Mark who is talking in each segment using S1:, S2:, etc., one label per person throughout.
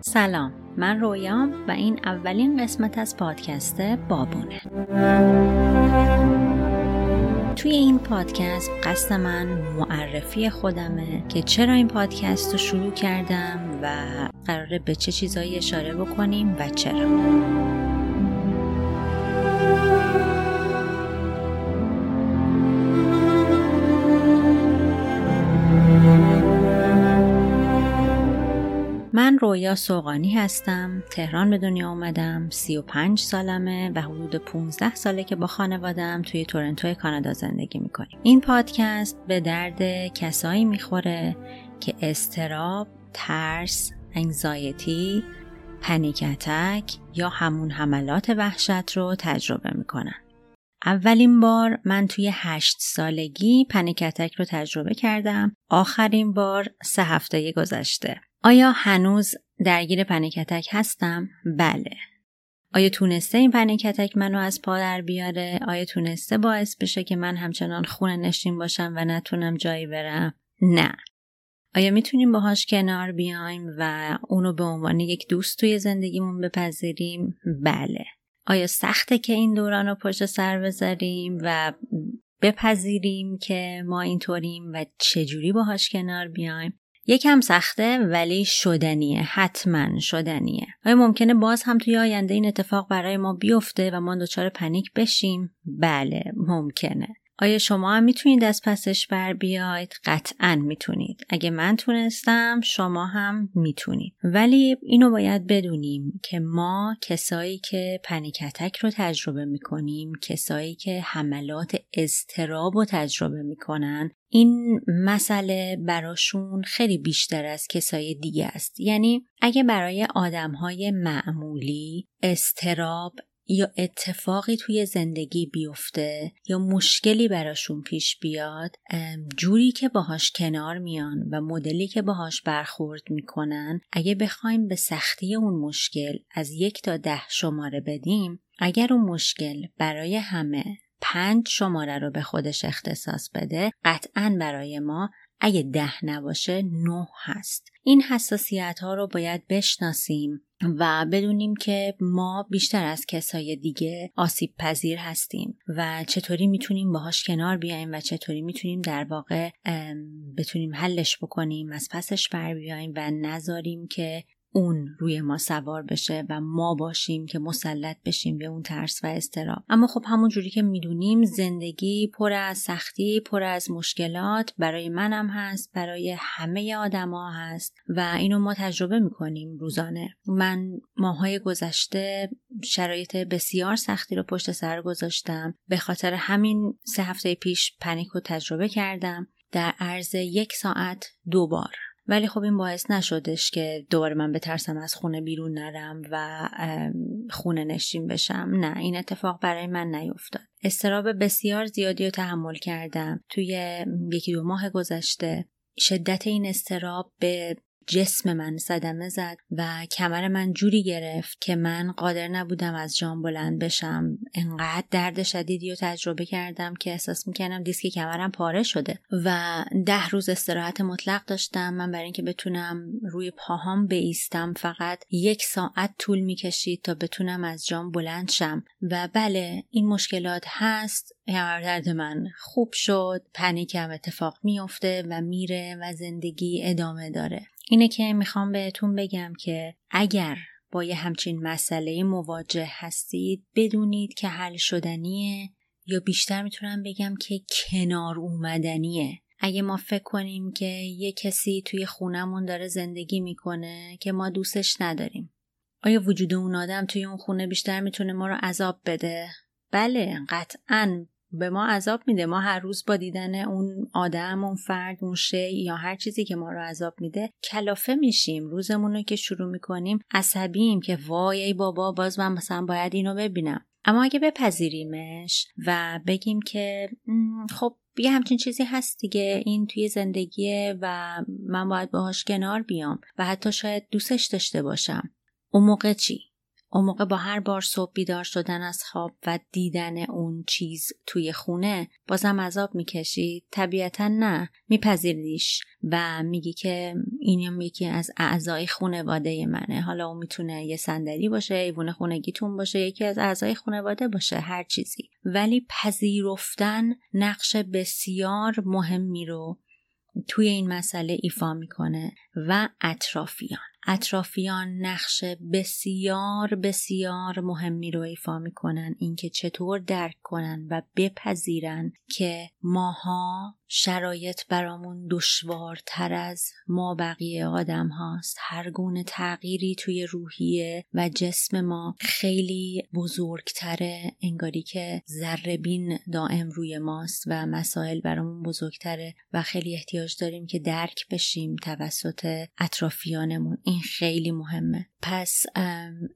S1: سلام من رویام و این اولین قسمت از پادکست بابونه. توی این پادکست قصد من معرفی خودمه که چرا این پادکست رو شروع کردم و قراره به چه چیزایی اشاره بکنیم و چرا. رویا سوقانی هستم. تهران به دنیا آمدم 35 سالمه و حدود 15 ساله که با خانوادم توی تورنتو کانادا زندگی می‌کنیم. این پادکست به درد کسایی می‌خوره که استراب، ترس، انگزایتی، پنیکتک یا همون حملات وحشت رو تجربه می‌کنن. اولین بار من توی هشت سالگی پنیکتک رو تجربه کردم. آخرین بار سه هفته گذشته. آیا هنوز درگیر پنیکتک هستم؟ بله. آیا تونسته این پنیکتک منو از پا در بیاره؟ آیا تونسته باعث بشه که من همچنان خونه نشین باشم و نتونم جایی برم؟ نه. آیا می‌تونیم باهاش کنار بیایم و اونو به عنوان یک دوست توی زندگیمون بپذیریم؟ بله. آیا سخته که این دوران رو پشت سر بذاریم و بپذیریم که ما اینطوریم و چجوری باهاش کنار بیایم؟ یکم سخته ولی شدنیه حتما شدنیه. آیا ممکنه باز هم توی آینده این اتفاق برای ما بیفته و ما دچار پنیک بشیم؟ بله ممکنه. آیا شما هم می‌تونید از پسش بر بیاید؟ قطعا می‌تونید. اگه من تونستم شما هم می‌تونید. ولی اینو باید بدونیم که ما کسایی که پنیکتک رو تجربه می‌کنیم کسایی که حملات استراب رو تجربه می‌کنن این مسئله براشون خیلی بیشتر از کسای دیگه است یعنی اگه برای آدم های معمولی استراب یا اتفاقی توی زندگی بیفته یا مشکلی براشون پیش بیاد جوری که باهاش کنار میان و مدلی که باهاش برخورد می‌کنن اگه بخوایم به سختی اون مشکل از یک تا ده شماره بدیم اگر اون مشکل برای همه پنج شماره رو به خودش اختصاص بده قطعا برای ما اگه ده نباشه نه هست. این حساسیت ها رو باید بشناسیم و بدونیم که ما بیشتر از کسای دیگه آسیب پذیر هستیم و چطوری می‌تونیم باهاش کنار بیایم و چطوری می‌تونیم در واقع بتونیم حلش بکنیم از پسش بر بیایم و نذاریم که اون روی ما سوار بشه و ما باشیم که مسلط بشیم به اون ترس و استراب اما خب همون جوری که می‌دونیم زندگی پر از سختی پر از مشکلات برای منم هست برای همه آدما هست و اینو ما تجربه می‌کنیم روزانه. من ماهای گذشته شرایط بسیار سختی رو پشت سر گذاشتم. به خاطر همین سه هفته پیش پنیک رو تجربه کردم. در عرض یک ساعت دو بار ولی خب این باعث نشدش که دوباره من بترسم از خونه بیرون نرم و خونه نشین بشم. نه این اتفاق برای من نیفتاد. استراب بسیار زیادی رو تحمل کردم. توی یکی دو ماه گذشته شدت این استراب به جسم من صدمه زد و کمر من جوری گرفت که من قادر نبودم از جام بلند بشم. انقدر درد شدیدی رو تجربه کردم که احساس می‌کردم دیسک کمرم پاره شده و ده روز استراحت مطلق داشتم. من برای اینکه بتونم روی پاهام بیستم فقط یک ساعت طول می‌کشید تا بتونم از جام بلند شم. و بله این مشکلات هست. درد من خوب شد. پنیکم اتفاق میفته و میره و زندگی ادامه داره. اینه که می‌خوام بهتون بگم که اگر با یه همچین مسئله مواجه هستید بدونید که حل شدنیه یا بیشتر می‌تونم بگم که کنار اومدنیه. اگه ما فکر کنیم که یه کسی توی خونمون داره زندگی می‌کنه که ما دوستش نداریم. آیا وجود اون آدم توی اون خونه بیشتر می‌تونه ما رو عذاب بده؟ بله قطعا. به ما عذاب میده. ما هر روز با دیدن اون آدم اون فرد اون شی یا هر چیزی که ما رو عذاب میده کلافه میشیم. روزمون رو که شروع می‌کنیم عصبیم که وای ای بابا باز من مثلا باید اینو ببینم. اما اگه بپذیریمش و بگیم که خب یه همچین چیزی هست دیگه. این توی زندگیه و من باید باهاش کنار بیام و حتی شاید دوستش داشته باشم. اون موقع چی؟ اون موقع با هر بار صبح بیدار شدن از خواب و دیدن اون چیز توی خونه بازم عذاب می‌کشید طبیعتا نه. میپذیریش و میگی که اینم یکی از اعضای خونواده منه. حالا اون می‌تونه یه صندلی باشه ایوون خونگیتون باشه یکی از اعضای خونواده باشه هر چیزی. ولی پذیرفتن نقش بسیار مهمی رو توی این مسئله ایفا می‌کنه و اطرافیان. اطرافیان نقش بسیار بسیار مهمی رو ایفا می‌کنن. اینکه چطور درک کنن و بپذیرن که ماها شرایط برامون دشوارتر از ما بقیه آدم هاست. هر گونه تغییری توی روحیه و جسم ما خیلی بزرگتره. انگاری که ذره دائم روی ماست و مسائل برامون بزرگتره و خیلی احتیاج داریم که درک بشیم توسط اطرافیانمون. این خیلی مهمه. پس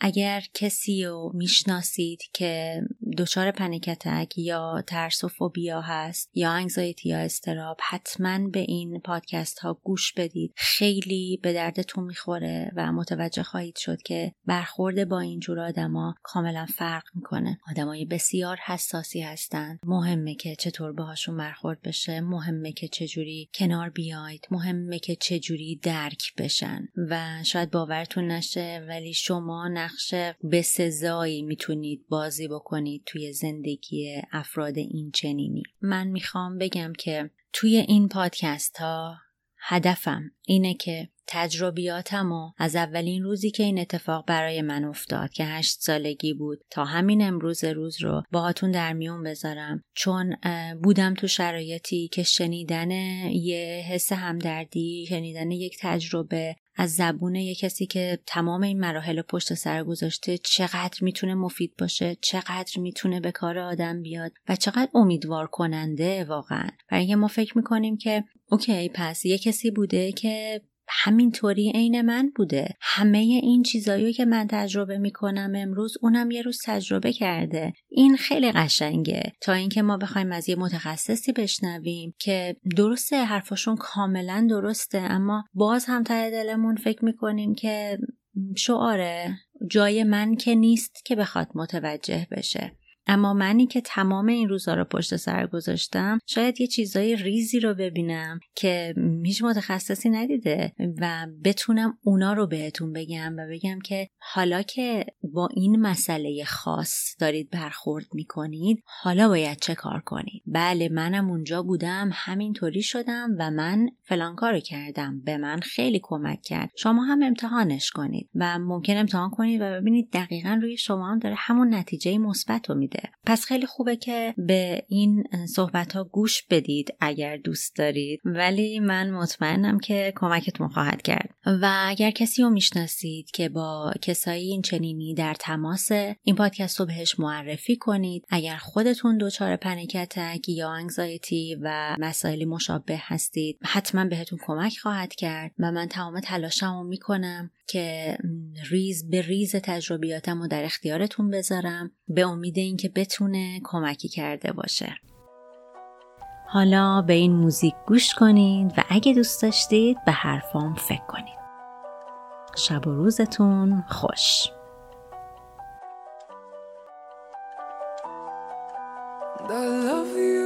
S1: اگر کسی رو می‌شناسید که دچار پنیکتک یا ترس و فوبیا هست یا انگزایتی یا استراب حتما به این پادکست ها گوش بدید. خیلی به دردتون می‌خوره و متوجه خواهید شد که برخورد با اینجور آدما کاملا فرق می‌کنه. آدمای بسیار حساسی هستند. مهمه که چطور باهاشون برخورد بشه مهمه که چجوری کنار بیاید مهمه که چجوری درک بشن و شاید باورتون نشه ولی شما نقش بسزایی می‌تونید بازی بکنید توی زندگی افراد این چنینی. من می‌خوام بگم که توی این پادکست ها هدفم اینه که تجربیاتم و از اولین روزی که این اتفاق برای من افتاد که هشت سالگی بود تا همین امروز روز رو باهاتون در میون بذارم. چون بودم تو شرایطی که شنیدن یه حس همدردی شنیدن یک تجربه از زبون یه کسی که تمام این مراحل پشت سر گذاشته چقدر می‌تونه مفید باشه چقدر می‌تونه به کار آدم بیاد و چقدر امیدوار کننده واقعا. برای ما فکر می‌کنیم که اوکی پس یه کسی بوده که همینطوری عین من بوده. همه این چیزایی که من تجربه می‌کنم امروز اونم یه روز تجربه کرده. این خیلی قشنگه. تا اینکه ما بخوایم از یه متخصصی بشنویم که درسته حرفاشون کاملا درسته اما باز هم ته دلمون فکر می‌کنیم که شعاره جای من که نیست که بخواد متوجه بشه. اما منی که تمام این روزها رو پشت سر گذاشتم شاید یه چیزای ریزی رو ببینم که هیچ متخصصی ندیده و بتونم اونا رو بهتون بگم و بگم که حالا که با این مسئله خاص دارید برخورد می‌کنید حالا باید چه کار کنید؟ بله منم اونجا بودم همینطوری شدم و من فلان کارو کردم. به من خیلی کمک کرد. شما هم امتحانش کنید و ممکن امتحان کنید و ببینید دقیقا روی شما هم داره همون نتیجه مثبت رو پس خیلی خوبه که به این صحبت ها گوش بدید اگر دوست دارید. ولی من مطمئنم که کمکتون خواهد کرد. و اگر کسی رو می‌شناسید که با کسایی این چنینی در تماس این پادکست رو بهش معرفی کنید. اگر خودتون دچار panic attack یا anxiety و مسائلی مشابه هستید حتما بهتون کمک خواهد کرد و من تمام تلاشم رو می‌کنم که ریز به ریز تجربیاتم رو در اختیارتون بذارم. به امید اینکه بتونه کمکی کرده باشه. حالا به این موزیک گوش کنید و اگه دوست داشتید به حرفام فکر کنید. شب و روزتون خوش.
S2: I love you.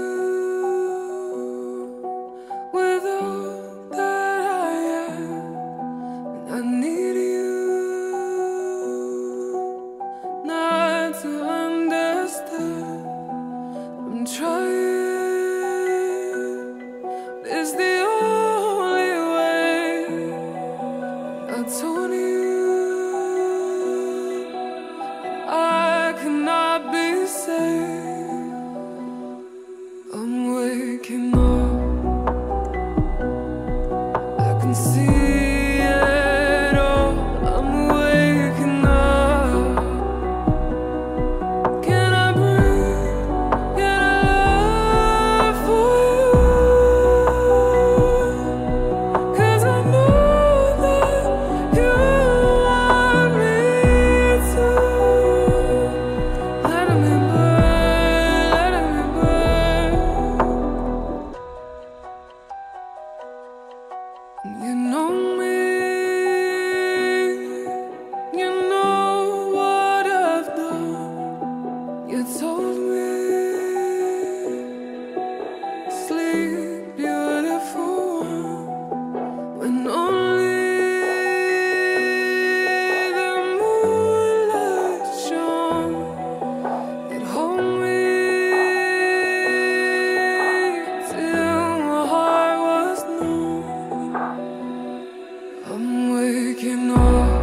S2: answer. You told me Sleep beautiful When only the moonlight shone It me Till my heart was numb. I'm waking up